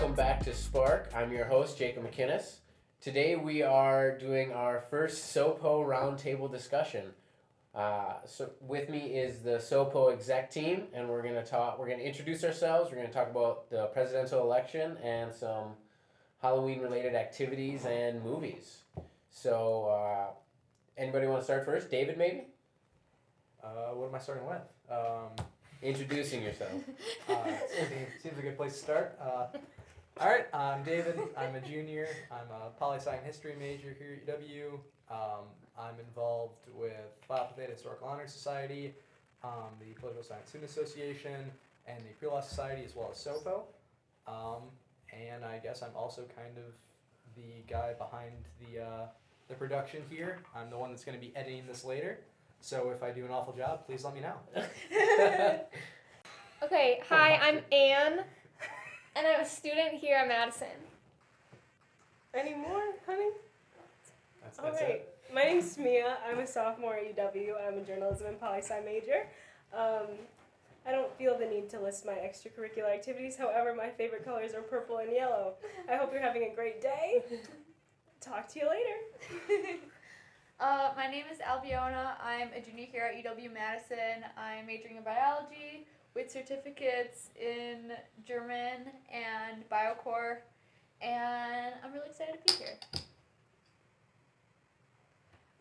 welcome back to Spark. I'm your host, Jacob McInnes. Today we are doing our first SOPO roundtable discussion. Uh, so with me is the SOPO exec team, and we're gonna talk. We're gonna introduce ourselves. We're gonna talk about the presidential election and some Halloween-related activities and movies. So, uh, anybody want to start first? David, maybe. Uh, what am I starting with? Um, Introducing yourself. uh, seems, seems a good place to start. Uh, all right, I'm David. I'm a junior. I'm a poli sci and history major here at UW. Um, I'm involved with Phi Alpha Theta Historical Honor Society, um, the Political Science Student Association, and the Pre-Law Society, as well as SOPO. Um, and I guess I'm also kind of the guy behind the uh, the production here. I'm the one that's going to be editing this later. So if I do an awful job, please let me know. Okay, hi, I'm Anne, and I'm a student here at Madison. Any more, honey? That's, All that's right. it. My name's Mia. I'm a sophomore at UW. I'm a journalism and poli sci major. Um, I don't feel the need to list my extracurricular activities. However, my favorite colors are purple and yellow. I hope you're having a great day. Talk to you later. Uh, my name is Albiona. I'm a junior here at UW Madison. I'm majoring in biology with certificates in German and Biocore, and I'm really excited to be here.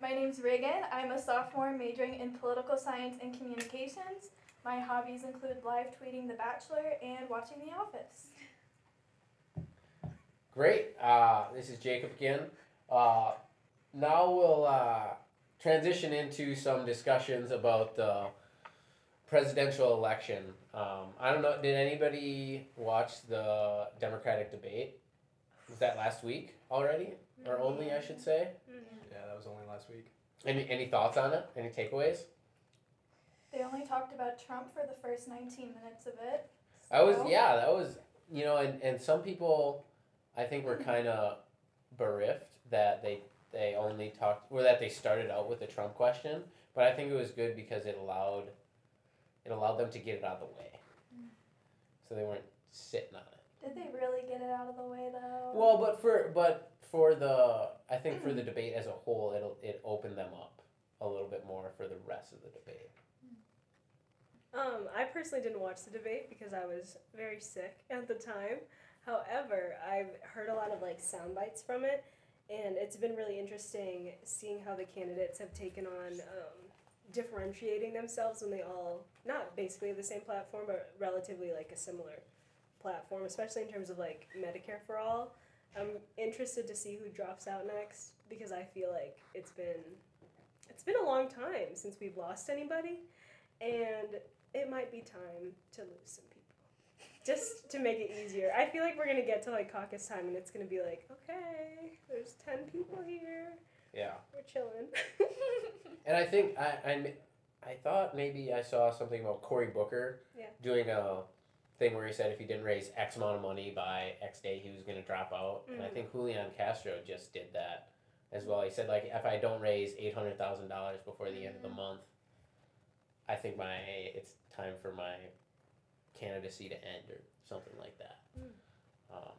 My name's Reagan. I'm a sophomore majoring in political science and communications. My hobbies include live tweeting The Bachelor and watching The Office. Great. Uh, this is Jacob again. Uh, now we'll uh, transition into some discussions about the presidential election. Um, I don't know. Did anybody watch the Democratic debate? Was that last week already, or only I should say? Yeah, that was only last week. Any any thoughts on it? Any takeaways? They only talked about Trump for the first 19 minutes of it. I was so- yeah, that was you know, and, and some people I think were kind of bereft that they they only talked or that they started out with the Trump question, but I think it was good because it allowed it allowed them to get it out of the way, so they weren't sitting on it. Did they really get it out of the way though? Well, but for but for the I think for the debate as a whole, it'll it opened them up a little bit more for the rest of the debate. Um, I personally didn't watch the debate because I was very sick at the time. However, I've heard a lot of like sound bites from it, and it's been really interesting seeing how the candidates have taken on um, differentiating themselves when they all not basically the same platform, but relatively like a similar platform, especially in terms of like Medicare for all. I'm interested to see who drops out next because I feel like it's been it's been a long time since we've lost anybody, and it might be time to lose some people. Just to make it easier. I feel like we're gonna get to like caucus time and it's gonna be like, okay, there's ten people here. Yeah. We're chilling. And I think I, I, I thought maybe I saw something about Cory Booker Yeah. doing a thing where he said if he didn't raise X amount of money by X day, he was going to drop out. And I Mhm. think Julian Castro just did that as well. He said like if I don't raise eight hundred thousand dollars before the end of the month, I think my it's time for my candidacy to end or something like that. Um,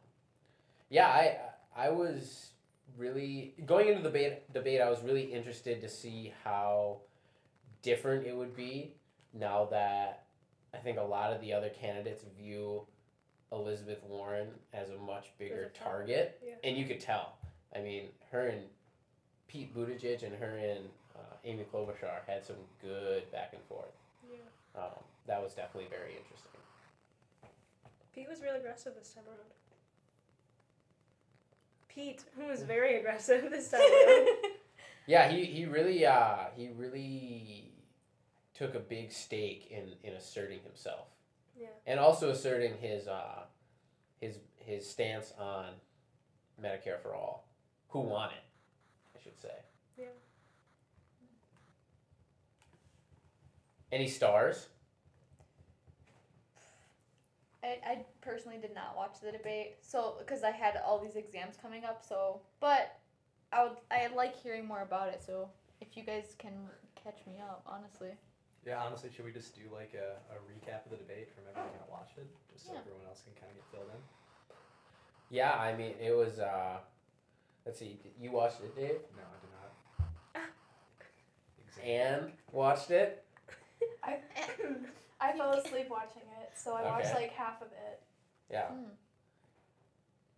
yeah, I I was really going into the debate. Debate, I was really interested to see how different it would be now that I think a lot of the other candidates view Elizabeth Warren as a much bigger a target, yeah. and you could tell. I mean, her and Pete Buttigieg and her and uh, Amy Klobuchar had some good back and forth. Yeah. Um, that was definitely very interesting. Pete was really aggressive this time around. Pete who was very aggressive this time around. Yeah, he, he really uh, he really took a big stake in, in asserting himself. Yeah. And also asserting his uh, his his stance on Medicare for all. Who want it, I should say. Yeah. Any stars? I, I personally did not watch the debate, so because I had all these exams coming up. So, but I would I like hearing more about it. So if you guys can catch me up, honestly. Yeah, honestly, should we just do like a, a recap of the debate from everyone that watched it, just so Yeah. everyone else can kind of get filled in? Yeah, I mean it was. uh Let's see, you watched it, Dave? No, I did not. Exactly. Anne watched it. I I fell asleep watching it, so I watched Okay. like half of it. Yeah. Mm.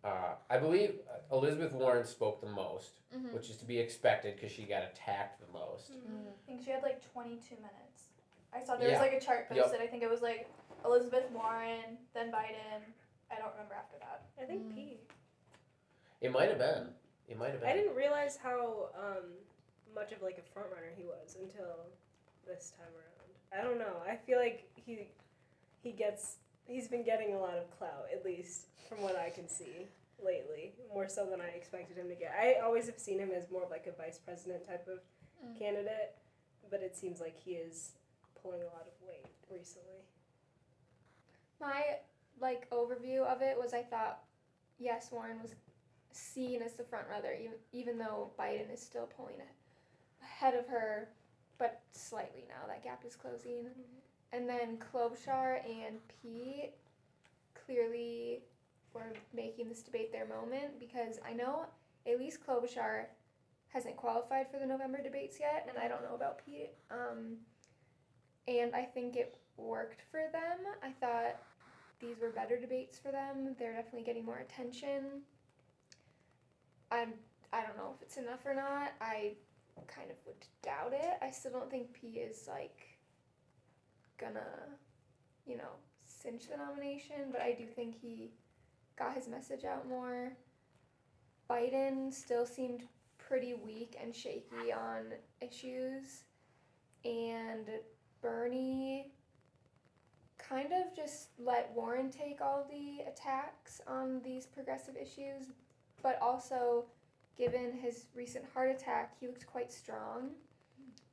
Uh, I believe uh, Elizabeth Warren spoke the most, Mhm. which is to be expected because she got attacked the most. Mm. I think she had like 22 minutes. I saw there Yeah. was like a chart Yep. posted. I think it was like Elizabeth Warren, then Biden. I don't remember after that. I think Mm. Pete. It might have been. It might have been. I didn't realize how um, much of like a front runner he was until this time around. I don't know. I feel like he he gets he's been getting a lot of clout at least from what I can see lately, more so than I expected him to get. I always have seen him as more of like a vice president type of Mm. candidate, but it seems like he is pulling a lot of weight recently. My like overview of it was I thought yes, Warren was seen as the front runner, even even though Biden is still pulling ahead of her, but slightly now that gap is closing. And then Klobuchar and Pete clearly were making this debate their moment because I know at least Klobuchar hasn't qualified for the November debates yet, and I don't know about Pete. Um, and I think it worked for them. I thought these were better debates for them. They're definitely getting more attention. I'm I don't know if it's enough or not. I kind of would doubt it. I still don't think Pete is like gonna, you know, cinch the nomination, but I do think he got his message out more. Biden still seemed pretty weak and shaky on issues, and Bernie kind of just let Warren take all the attacks on these progressive issues, but also, given his recent heart attack, he looked quite strong,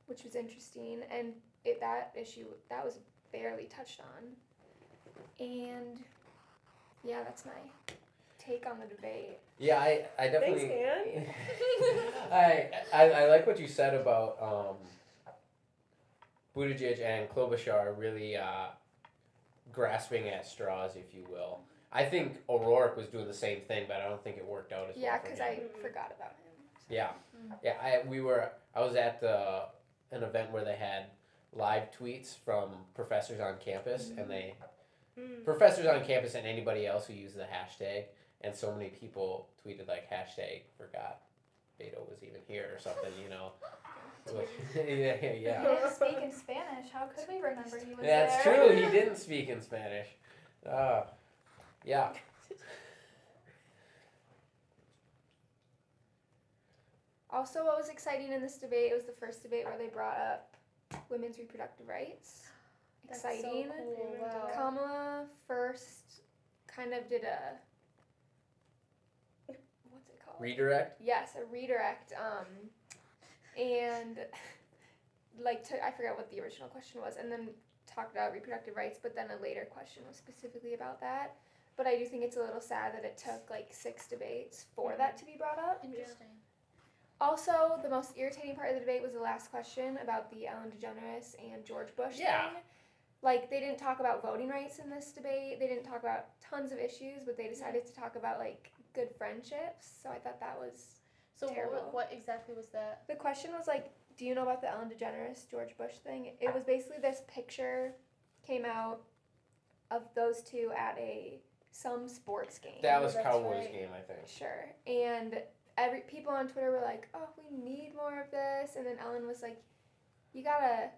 which was interesting, and it, that issue that was barely touched on, and yeah, that's my take on the debate. Yeah, I, I Thanks, definitely. Anne. I, I I like what you said about um, Buttigieg and Klobuchar really uh, grasping at straws, if you will. I think O'Rourke was doing the same thing, but I don't think it worked out as Yeah, well. for because him. I forgot about him. Yeah, Mm. yeah. I we were. I was at the an event where they had live tweets from professors on campus, and they Mm. professors on campus and anybody else who used the hashtag, and so many people tweeted like hashtag forgot Beto was even here or something, you know. Which- yeah, yeah, He didn't speak in Spanish. How could we remember he was That's there? true. He didn't speak in Spanish. Uh, yeah. Also, what was exciting in this debate was the first debate where they brought up women's reproductive rights. That's so Exciting. cool. Wow. Kamala first kind of did a what's it called? Redirect. Yes, a redirect. Um, and like to, I forgot what the original question was, and then talked about reproductive rights. But then a later question was specifically about that. But I do think it's a little sad that it took like six debates for that to be brought up. Interesting. Also, the most irritating part of the debate was the last question about the Ellen DeGeneres and George Bush Yeah. thing. Like they didn't talk about voting rights in this debate. They didn't talk about tons of issues, but they mm-hmm. decided to talk about like good friendships. So I thought that was So what, Terrible. wa- what exactly was that? the question was like, do you know about the Ellen DeGeneres George Bush thing? It was basically this picture came out of those two at a some sports game. That was That's Cowboys right. game, I think. Sure. And every people on Twitter were like, "Oh, we need more of this." And then Ellen was like, "You gotta,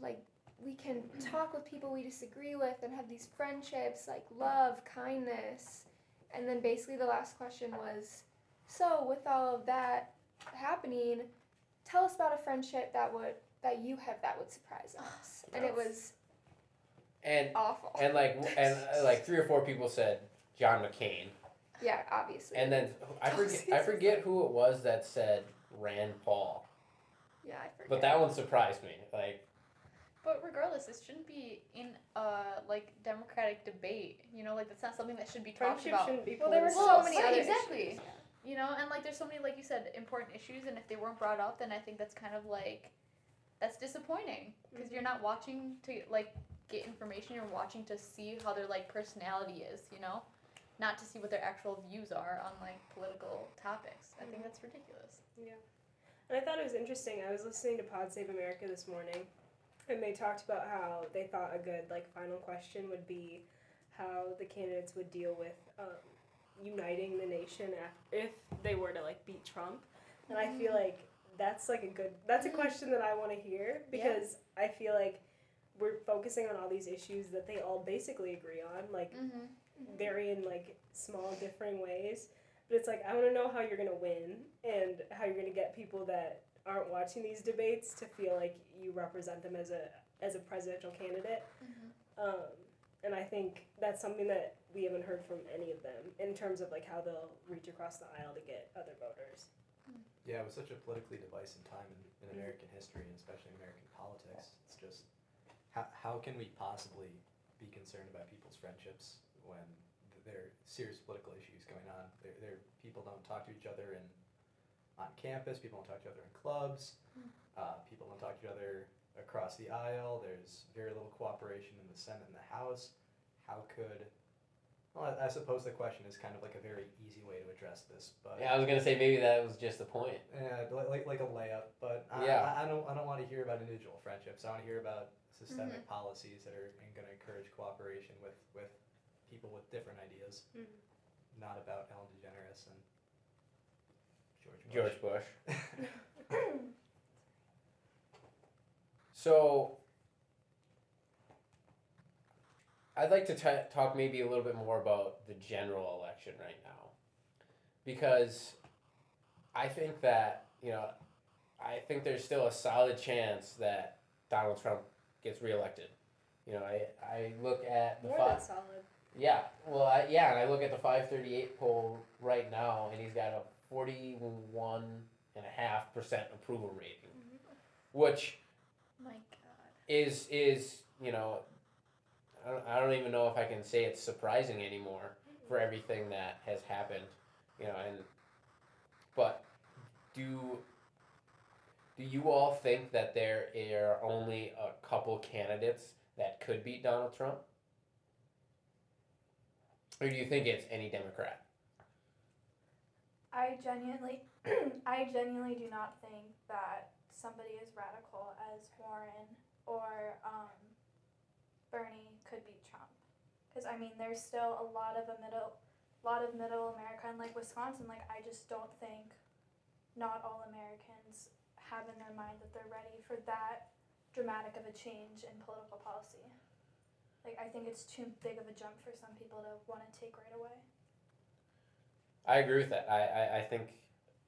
like, we can talk with people we disagree with and have these friendships, like love, kindness." And then basically the last question was, "So with all of that happening, tell us about a friendship that would that you have that would surprise us." And it was And awful. and like and like three or four people said John McCain, yeah, obviously. and then I forget I forget who it was that said Rand Paul, yeah, I forget. but that one surprised me. Like But regardless, this shouldn't be in a like democratic debate. You know, like that's not something that should be talked Friendship about. shouldn't be Well, there were political. so many right, other exactly. issues. You know, and like there's so many, like you said, important issues, and if they weren't brought up, then I think that's kind of like that's disappointing because mm-hmm. you're not watching to like get information. You're watching to see how their like personality is. You know, not to see what their actual views are on like political topics. I think that's ridiculous. Yeah. And I thought it was interesting. I was listening to Pod Save America this morning, and they talked about how they thought a good like final question would be how the candidates would deal with um, uniting the nation if they were to like beat Trump. And I feel like that's like a good that's a question that I want to hear because I feel like we're focusing on all these issues that they all basically agree on, like Mm-hmm. Vary in like small differing ways but it's like i want to know how you're going to win and how you're going to get people that aren't watching these debates to feel like you represent them as a as a presidential candidate. Mm-hmm. um, and i think that's something that we haven't heard from any of them in terms of like how they'll reach across the aisle to get other voters. Yeah, it was such a politically divisive time in, in American history and especially American politics. It's just how, how can we possibly be concerned about people's friendships when th- there are serious political issues going on? There, there people don't talk to each other in on campus. People don't talk to each other in clubs. Uh, people don't talk to each other across the aisle. There's very little cooperation in the Senate and the House. How could well, I, I suppose the question is kind of like a very easy way to address this, but Yeah, I was gonna say maybe that was just the point. yeah, li- like like a layup, but I, Yeah. I, I don't I don't want to hear about individual friendships. I want to hear about systemic policies that are going to encourage cooperation with with people with different ideas, Mhm. not about Ellen DeGeneres and George Bush. George Bush. So, I'd like to t- talk maybe a little bit more about the general election right now. Because I think that, you know, I think there's still a solid chance that Donald Trump gets reelected. You know, I, I look at the more five. than solid Yeah, well, I, yeah, and I look at the 538 poll right now, and he's got a 41 and a half percent approval rating, mm-hmm. which My God. is is you know, I don't, I don't even know if I can say it's surprising anymore for mm-hmm. everything that has happened, you know, and but do do you all think that there are only a couple candidates that could beat Donald Trump? Or do you think it's any Democrat? I genuinely, I genuinely do not think that somebody as radical as Warren or um, Bernie could beat Trump. Because I mean, there's still a lot of a middle, lot of middle America and like Wisconsin. Like I just don't think, not all Americans have in their mind that they're ready for that dramatic of a change in political policy. Like I think it's too big of a jump for some people to want to take right away. I agree with that. I, I, I think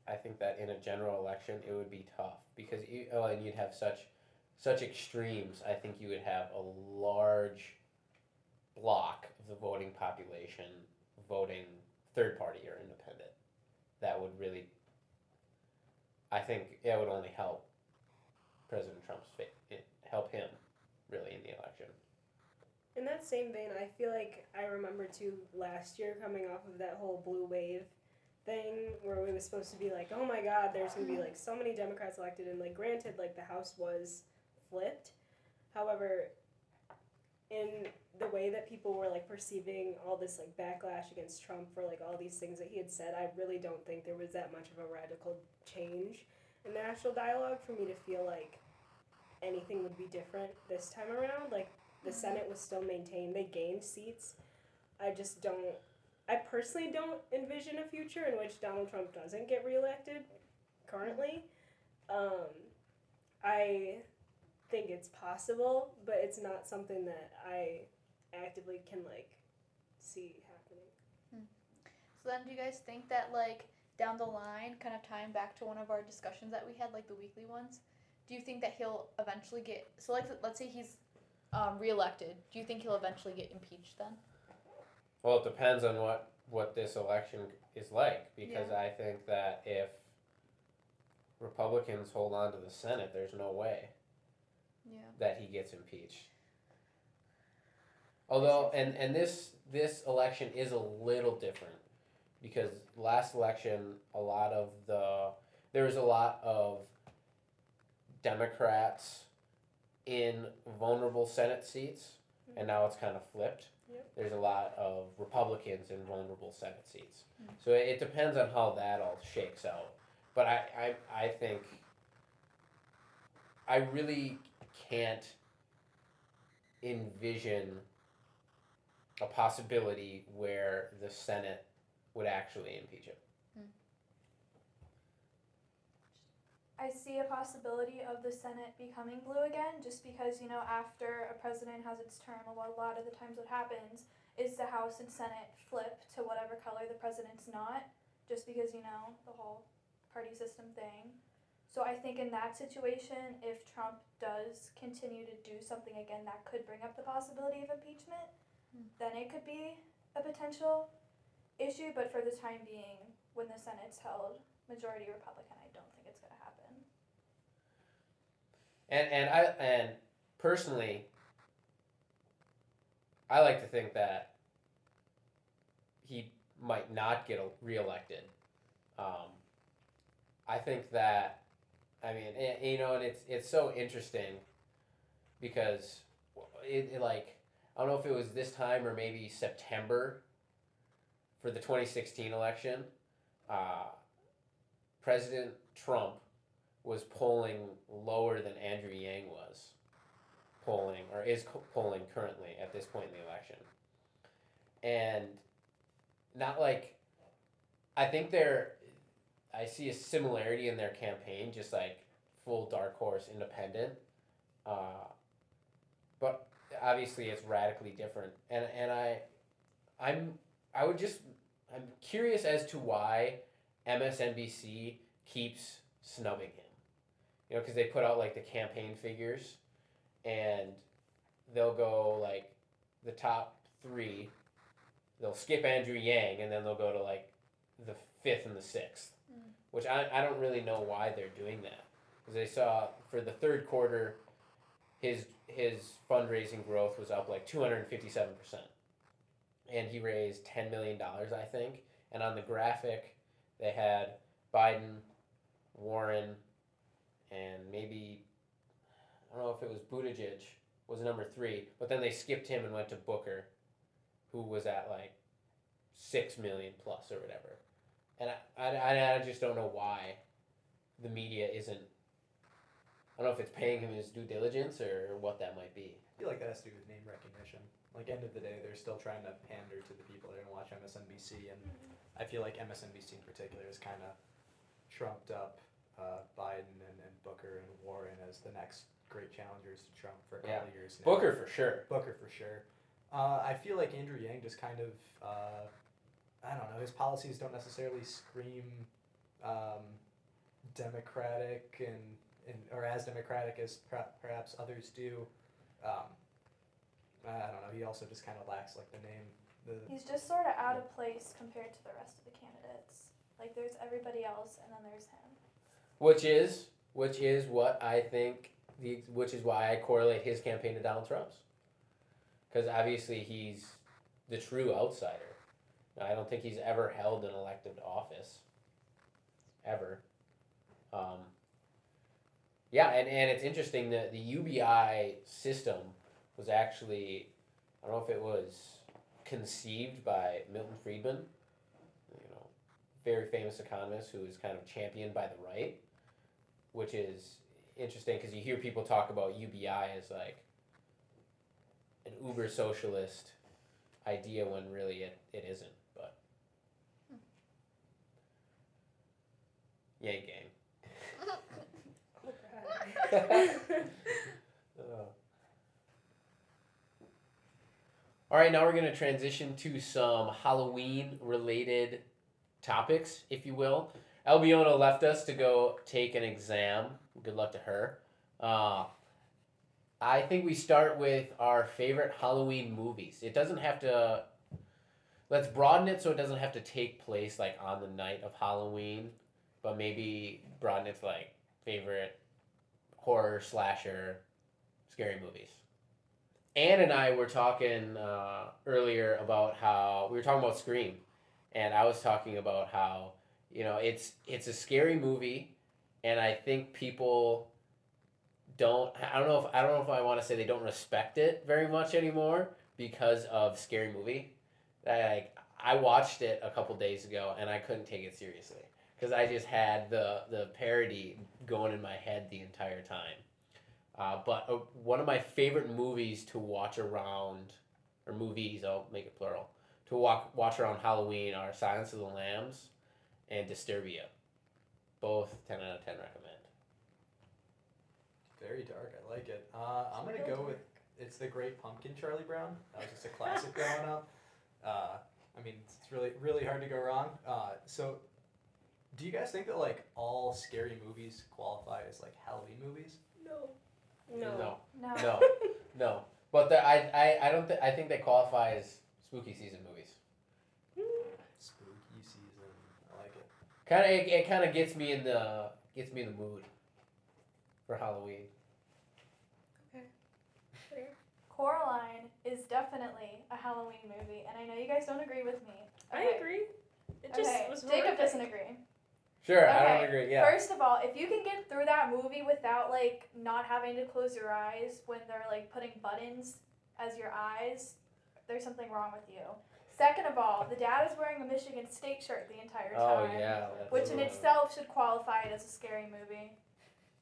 I think that in a general election it would be tough because you oh and you'd have such such extremes. I think you would have a large block of the voting population voting third party or independent. That would really I think it would only help President Trump's fa- it, help him really in the election. In that same vein, I feel like I remember too last year coming off of that whole blue wave thing where we was supposed to be like, oh my god, there's gonna be mm-hmm. like so many Democrats elected, and like granted, like the House was flipped. However, in the way that people were like perceiving all this like backlash against Trump for like all these things that he had said, I really don't think there was that much of a radical change in the national dialogue for me to feel like anything would be different this time around. Like the Senate was still maintained. They gained seats. I just don't. I personally don't envision a future in which Donald Trump doesn't get reelected. Currently, um, I think it's possible, but it's not something that I actively can like see happening. So then, do you guys think that like down the line, kind of tying back to one of our discussions that we had, like the weekly ones, do you think that he'll eventually get? So like, let's say he's um, reelected. Do you think he'll eventually get impeached then? Well, it depends on what what this election is like because I think that if Republicans hold on to the Senate, there's no way Yeah. that he gets impeached. Although, and and this this election is a little different because last election, a lot of the there was a lot of Democrats in vulnerable Senate seats, and now it's kind of flipped. Yep. there's a lot of Republicans in vulnerable Senate seats. Hmm. So it, it depends on how that all shakes out. But I, I, I think I really can't envision a possibility where the Senate would actually impeach him. I see a possibility of the Senate becoming blue again, just because you know after a president has its term, a lot, a lot of the times what happens is the House and Senate flip to whatever color the president's not, just because you know the whole party system thing. So I think in that situation, if Trump does continue to do something again that could bring up the possibility of impeachment, Hmm. then it could be a potential issue. But for the time being, when the Senate's held majority Republican, I don't think it's going to happen. And and I and personally, I like to think that he might not get reelected. Um, I think that, I mean, eh, you know, and it's it's so interesting because it, it like I don't know if it was this time or maybe September for the twenty sixteen election. Uh, President Trump was polling lower than Andrew Yang was polling or is polling currently at this point in the election. And not like I think they're I see a similarity in their campaign just like full dark horse independent. Uh, but obviously it's radically different and and I I'm I would just I'm curious as to why MSNBC keeps snubbing him you know, because they put out like the campaign figures, and they'll go like the top three. They'll skip Andrew Yang, and then they'll go to like the fifth and the sixth, Mm. which I, I don't really know why they're doing that. Because they saw for the third quarter, his his fundraising growth was up like two hundred and fifty seven percent, and he raised ten million dollars, I think. And on the graphic, they had Biden, Warren, and maybe I don't know if it was Buttigieg was number three, but then they skipped him and went to Booker, who was at like six million plus or whatever. And I, I, I just don't know why the media isn't. I don't know if it's paying him his due diligence or what that might be. I feel like that has to do with name recognition. Like end of the day, they're still trying to pander to the people that are gonna watch MSNBC, and I feel like MSNBC in particular is kind of trumped up uh, Biden and, and Booker and Warren as the next great challengers to Trump for a couple Yeah. of years now. Booker for sure. Booker for sure. Uh, I feel like Andrew Yang just kind of, uh, I don't know, his policies don't necessarily scream um, democratic and, and or as democratic as per- perhaps others do. Um, I don't know. He also just kind of lacks like the name. The He's just sort of out of place compared to the rest of the candidates. Like there's everybody else, and then there's him. Which is which is what I think the which is why I correlate his campaign to Donald Trump's. Because obviously he's the true outsider. I don't think he's ever held an elected office. Ever. Um, yeah, and, and it's interesting that the UBI system was actually I don't know if it was conceived by Milton Friedman, you know, very famous economist who is kind of championed by the right, which is interesting because you hear people talk about UBI as like an uber socialist idea when really it, it isn't. But Yang. Alright. Uh. All right, now we're going to transition to some Halloween related topics, if you will. Albiona left us to go take an exam. Good luck to her. Uh, I think we start with our favorite Halloween movies. It doesn't have to. Let's broaden it so it doesn't have to take place like on the night of Halloween, but maybe broaden it to like favorite horror slasher scary movies. Ann and I were talking uh, earlier about how we were talking about Scream, and I was talking about how you know it's it's a scary movie, and I think people don't. I don't know if I don't know if I want to say they don't respect it very much anymore, because of Scary Movie. Like I watched it a couple days ago and I couldn't take it seriously because I just had the the parody going in my head the entire time. Uh, but uh, one of my favorite movies to watch around, or movies, I'll make it plural, to walk, watch around Halloween are Silence of the Lambs and Disturbia. Both 10 out of 10 recommend. Very dark. I like it. Uh, I'm gonna go with it's the Great Pumpkin, Charlie Brown. That was just a classic growing up. Uh, I mean, it's really really hard to go wrong. Uh, so, do you guys think that like all scary movies qualify as like Halloween movies? No. No. No. No. No. No. But the, I, I, I don't th- I think they qualify as spooky season movies. Spooky season. I like it. Kind of it, it kind of gets me in the gets me in the mood for Halloween. Okay. Coraline is definitely a Halloween movie, and I know you guys don't agree with me. I agree. It just okay. was Jacob doesn't agree. Sure, I don't agree. Yeah. First of all, if you can get through that movie without like not having to close your eyes when they're like putting buttons as your eyes, there's something wrong with you. Second of all, the dad is wearing a Michigan State shirt the entire oh time, yeah. that's which in itself should qualify it as a scary movie.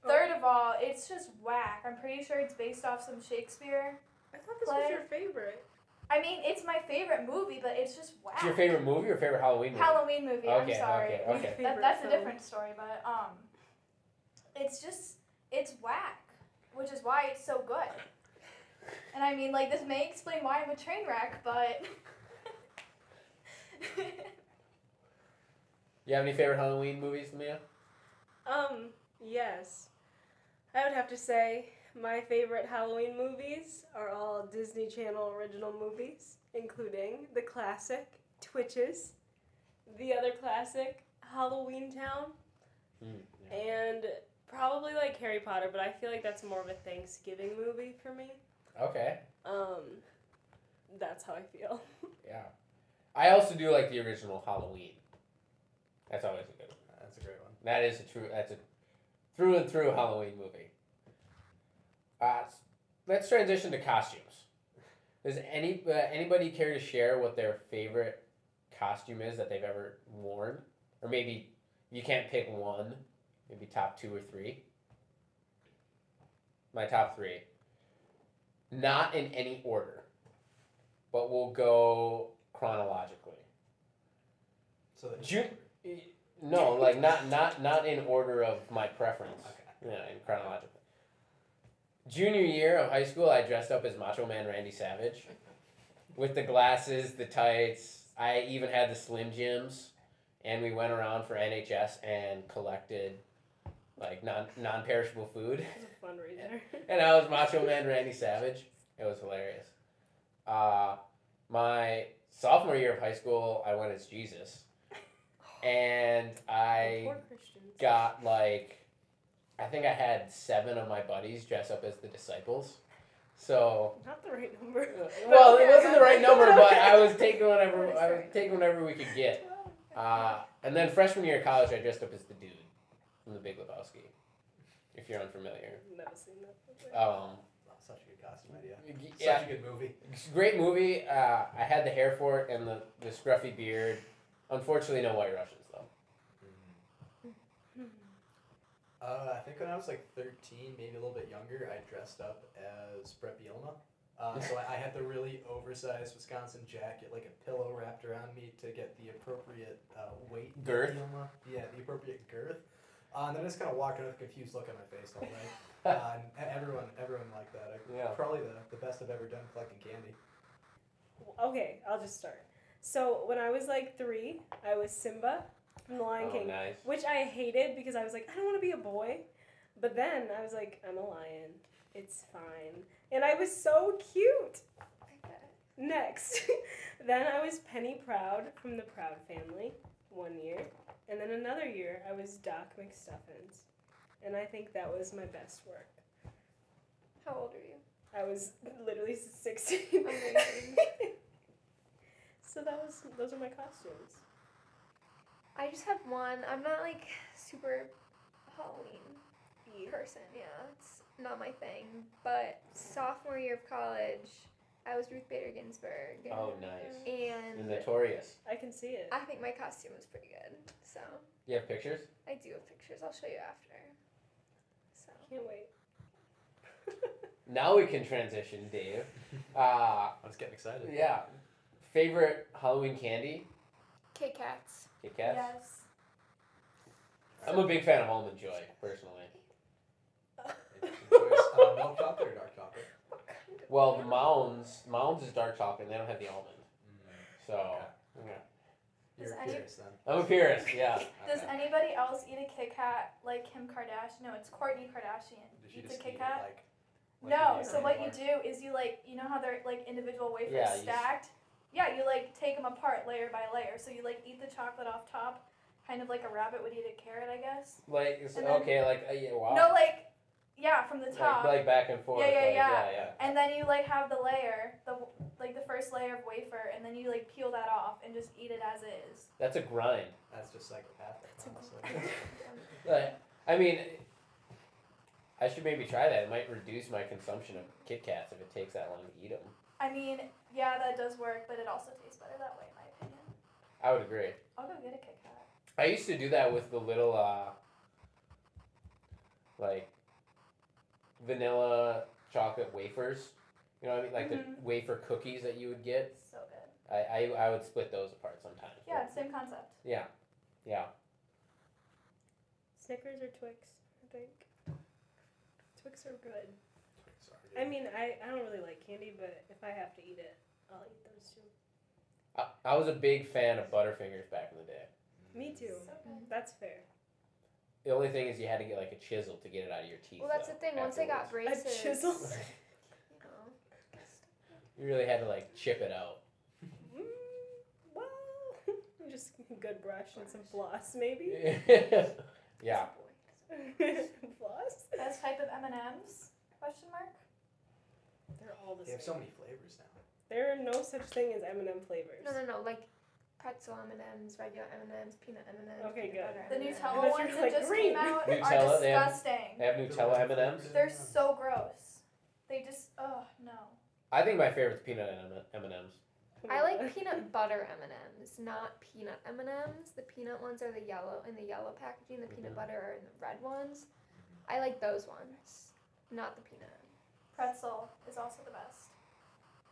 Oh. Third of all, it's just whack. I'm pretty sure it's based off some Shakespeare. I thought this Play. was your favorite. I mean, it's my favorite movie, but it's just whack. It's your favorite movie or favorite Halloween movie? Halloween movie. I'm sorry. okay, okay. That, that's a different story, but um, it's just it's whack, which is why it's so good. And I mean, like this may explain why I'm a train wreck, but You have any favorite Halloween movies, Mia? Um, yes. I would have to say my favorite Halloween movies are all Disney Channel original movies, including the classic Twitches, the other classic Halloween Town, Mm, and probably like Harry Potter, but I feel like that's more of a Thanksgiving movie for me. Okay. Um, that's how I feel. Yeah. I also do like the original Halloween. That's always a good one. That's a great one. That is a true. That's a through and through Halloween movie. Uh, let's transition to costumes. Does any uh, anybody care to share what their favorite costume is that they've ever worn, or maybe you can't pick one, maybe top two or three. My top three. Not in any order, but we'll go chronologically. So that Ju- No, like not not not in order of my preference. Okay. Yeah, in chronological. Junior year of high school, I dressed up as Macho Man Randy Savage, with the glasses, the tights. I even had the Slim Jims, and we went around for NHS and collected, like non non perishable food. It was fundraiser. and I was Macho Man Randy Savage. It was hilarious. Uh, my sophomore year of high school, I went as Jesus, and I got like I think I had seven of my buddies dress up as the disciples. So Not the right number. well, it wasn't the right number, but I was taking whatever I was right. taking whatever we could get. Uh, and then freshman year of college, I dressed up as the dude from The Big Lebowski. If you're unfamiliar, Never seen that. um, such a good costume idea. yeah, Such a good movie. great movie. Uh, I had the hair for it and the, the scruffy beard. Unfortunately, no White Russians though. Uh, I think when I was like 13, maybe a little bit younger, I dressed up as Bret Bielema. Uh, so I, I had the really oversized Wisconsin jacket, like a pillow wrapped around me to get the appropriate uh, weight. Girth? Bielema. Yeah, the appropriate girth. Uh, and then I just kind of walked around with a confused look on my face all day. uh, and, and everyone, everyone liked that. I, Yeah. Probably the, the best I've ever done collecting candy. Okay, I'll just start. So when I was like three, I was Simba from The Lion Oh, King, nice. which I hated because I was like, I don't want to be a boy. But then I was like, I'm a lion. It's fine. And I was so cute. Next. then I was Penny Proud from the Proud family one year. And then another year I was Doc McStuffins. And I think that was my best work. How old are you? I was literally 16. Amazing. so that was those are my costumes. I just have one. I'm not like super Halloween person. Yeah, it's not my thing. But sophomore year of college, I was Ruth Bader Ginsburg. Oh, nice. And The notorious. I can see it. I think my costume was pretty good. So You have pictures? I do have pictures. I'll show you after. So Can't wait. Now we can transition, Dave. Uh, I was getting excited. yeah. Favorite Halloween candy? Kit Kats. Kit Kats? Yes. I'm a big fan of Almond Joy, personally. Interesting choice. Uh, milk chocolate or dark chocolate? What kind of Well, the Mounds, Mounds is dark chocolate, and they don't have the almond. So, Okay. yeah. You're Does a any- purist then. I'm a purist, yeah. Does Okay. anybody else eat a Kit Kat like Kim Kardashian? No, it's Kourtney Kardashian. Did she Eats just a Kit eat it, Kat. like, like no, you so what a you do is you like, you know how they're like individual wafers Yeah, you s- stacked? Yeah, you like take them apart layer by layer. So you like eat the chocolate off top, kind of like a rabbit would eat a carrot, I guess. Like, it's, then- okay, like, uh, yeah, wow. No, like, yeah, from the top. like back and forth. Yeah, yeah, like, yeah. yeah, and then you like have the layer, the like the first layer of wafer, and then you like peel that off and just eat it as is. That's a grind. That's just psychopathic, That's a honestly. Like, I mean, I should maybe try that. It might reduce my consumption of Kit Kats if it takes that long to eat them. I mean, yeah, that does work, but it also tastes better that way, in my opinion. I would agree. I'll go get a Kit Kat. I used to do that with the little, uh, like, vanilla chocolate wafers. You know what I mean? Like Mhm. the wafer cookies that you would get. So good. I, I, I would split those apart sometimes. Yeah, same concept. Yeah. Yeah. Snickers or Twix, I think. Twix are good. Sorry, I mean, I, I don't really like candy, but if I have to eat it, I'll eat those too. I, I was a big fan of Butterfingers back in the day. Me too. So. That's fair. The only thing is you had to get like a chisel to get it out of your teeth. Well, that's the thing. Once I got afterwards. braces, chisel? you You really had to like chip it out. Mm, well, just a good brush and some floss, maybe. yeah. floss? Best type of M and M's? Question mark. They're all the They same. have so many flavors now. There are no such thing as M&M flavors. No, no, no. Like pretzel M and M's, regular M and M's, peanut M and M's. Okay, good. The I Nutella thought you ones were that like just green. came out Nutella, are they have- disgusting. They have Nutella M and M's. They're so gross. They just, oh no. I think my favorite's peanut M and M's. I like peanut butter M and M's, not peanut M and M's. The peanut ones are the yellow in the yellow packaging. The peanut Mhm. butter are in the red ones. I like those ones, not the peanut. Pretzel is also the best.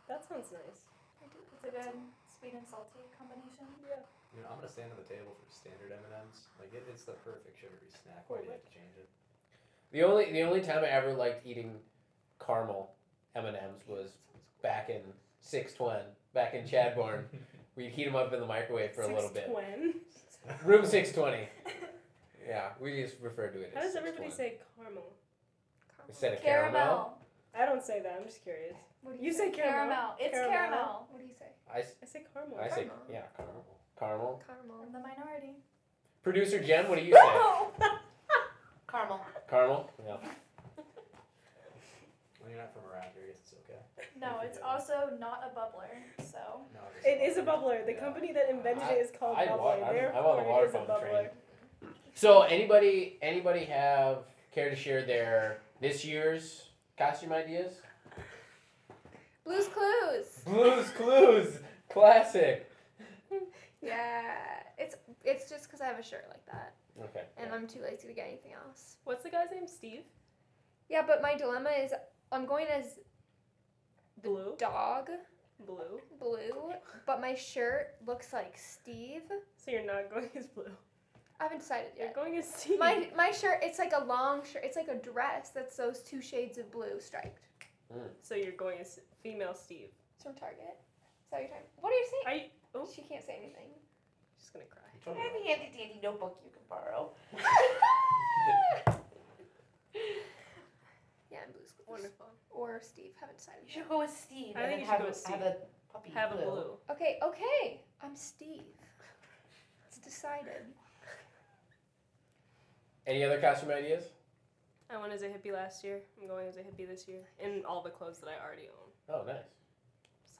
That sounds nice. I do. It's a good sweet and salty combination. You know, I'm gonna stand on the table for standard M and M's. Like it, it's the perfect sugary snack. Why do you have to change it? The only the only time I ever liked eating caramel M and M's was back in six twen, back in Chadbourne. We'd heat them up in the microwave for a little bit. Twin. Room six twenty. Yeah, we just refer to it How as does everybody 620. say caramel? Instead of caramel. Caramel. I don't say that. I'm just curious. What do You say say caramel. It's Caramel. caramel. What do you say? I, s- I say caramel. I say Caramel. yeah caramel. Caramel. Caramel. I'm the minority. Producer Jen, what do you say? Caramel. Caramel. Yeah. When you're not from around here, I it's okay. No, it's also not a bubbler, so. No, It is a bubbler. The Yeah. company that invented I- it is called I Bubbler. I'm- I'm Therefore, on the water it is a fountain bubbler. train. So anybody anybody have care to share their this year's costume ideas? Blue's Clues. Blues Clues, classic. Yeah, it's it's just because I have a shirt like that, Okay. and I'm too lazy to get anything else. What's the guy's name? Steve? Yeah, but my dilemma is I'm going as Blue? dog Blue. blue, but my shirt looks like Steve. So you're not going as blue. I haven't decided You're going as Steve. My my shirt, it's like a long shirt. It's like a dress that's those two shades of blue striped. So you're going as female Steve. It's from Target. Is that what you're? What are you saying? Are you? Oh, She can't say anything. She's gonna cry. I have a handy dandy notebook you can borrow. Yeah, and Blue's Clues. Wonderful. Or Steve. Haven't decided. You should go with Steve. I and think then you should have go a, with Have a puppy Have blue. a blue. Okay, okay. I'm Steve. It's decided. Any other costume ideas? I went as a hippie last year. I'm going as a hippie this year in all the clothes that I already own. Oh, nice. So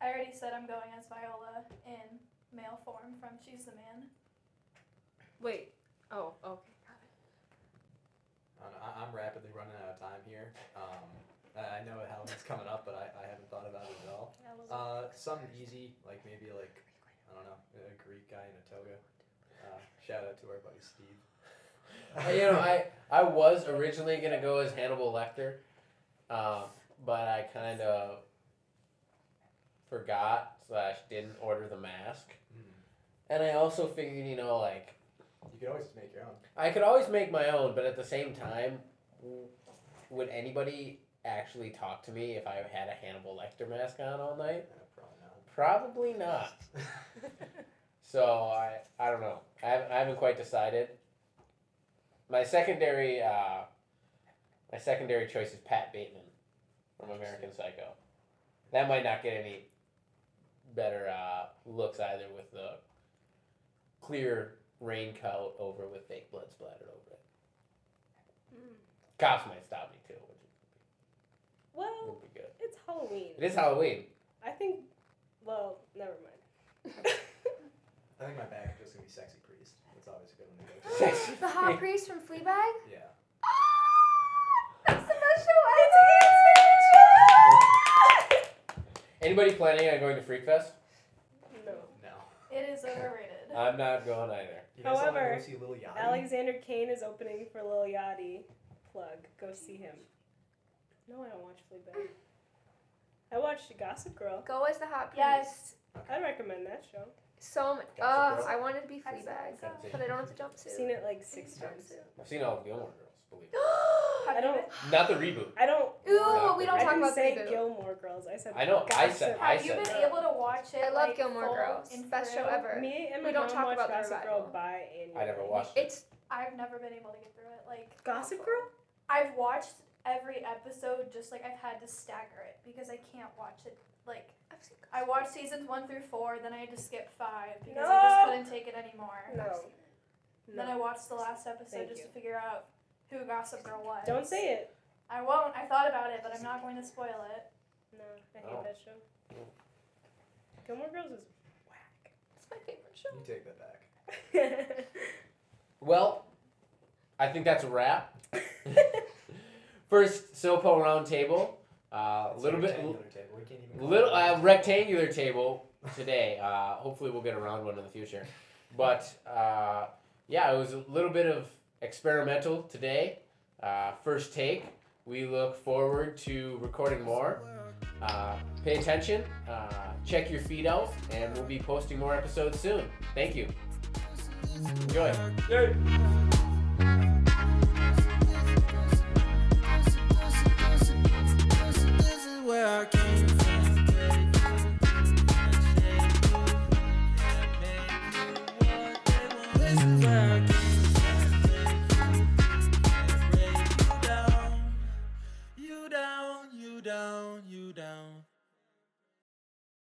I already said I'm going as Viola in male form from She's the Man. wait. Oh, okay. Got it. I don't know, I- I'm rapidly running out of time here. Um, I I know Halloween's coming up, but I, I have something easy, like maybe like I don't know, a Greek guy in a toga. Uh, shout out to our buddy Steve. You know, I I was originally gonna go as Hannibal Lecter, um, but I kind of forgot slash didn't order the mask, Mm. and I also figured, you know, like You could always make your own. I could always make my own, but at the same time, would anybody actually talk to me if I had a Hannibal Lecter mask on all night? Uh, Probably not. probably not. So I I don't know. I haven't, I haven't quite decided. My secondary uh, my secondary choice is Pat Bateman from American Psycho. That might not get any better uh, looks either with the clear raincoat over with fake blood splattered over it. Mm. Cops might stop me too, which Well, would be good. it's Halloween. It is Halloween. I think. Well, never mind. I think my bag is just gonna be sexy priest. That's always a good one to go to. Sexy The hot priest from Fleabag. Yeah. Ah, that's the best show I've Anybody planning on going to Freak Fest? No. No. It is overrated. I'm not going either. You guys wanna However, go see Lil Yachty? Alexander Kane is opening for Lil Yachty. Plug. Go see him. No, I don't watch Fleabag. I watched Gossip Girl. Go as the hot priest. Yes. I'd recommend that show. So much. Gossip Oh, Girl? I wanted to be I've seen Fleabag, some. but I don't have the jumpsuit. Seen it like six times. I've seen all of Gilmore Girls, believe me. Have I you don't. Not the reboot. I don't. Ooh, we don't I talk didn't about the say reboot. Gilmore Girls. I said. I know, I Gossip said- I Have you said been that. able to watch it? I love like, Gilmore full Girls. and Best show through? ever. Me and We my don't mom talk watch about the Gossip Girl revival. biannually. I never watched it. It's I've never been able to get through it. Like Gossip. Girl. I've watched every episode. Just like I've had to stagger it because I can't watch it. Like I've seen I watched seasons one through four, then I had to skip five because No. I just couldn't take it anymore. No. No. Then I watched the last episode Thank just you. to figure out who Gossip Girl was. Don't say it. I won't. I thought about it, but I'm not going to spoil it. No, I hate Oh. that show. Gilmore Girls is whack. It's my favorite show. You take that back. Well, I think that's a wrap. First Sopo round table. A It's little bit, rectangular table. We can't even call little uh, rectangular table today. Uh, hopefully, we'll get a round one in the future. But uh, yeah, it was a little bit of experimental today. Uh, first take. We look forward to recording more. Uh, pay attention. Uh, check your feed out, and we'll be posting more episodes soon. Thank you. Enjoy. Yeah.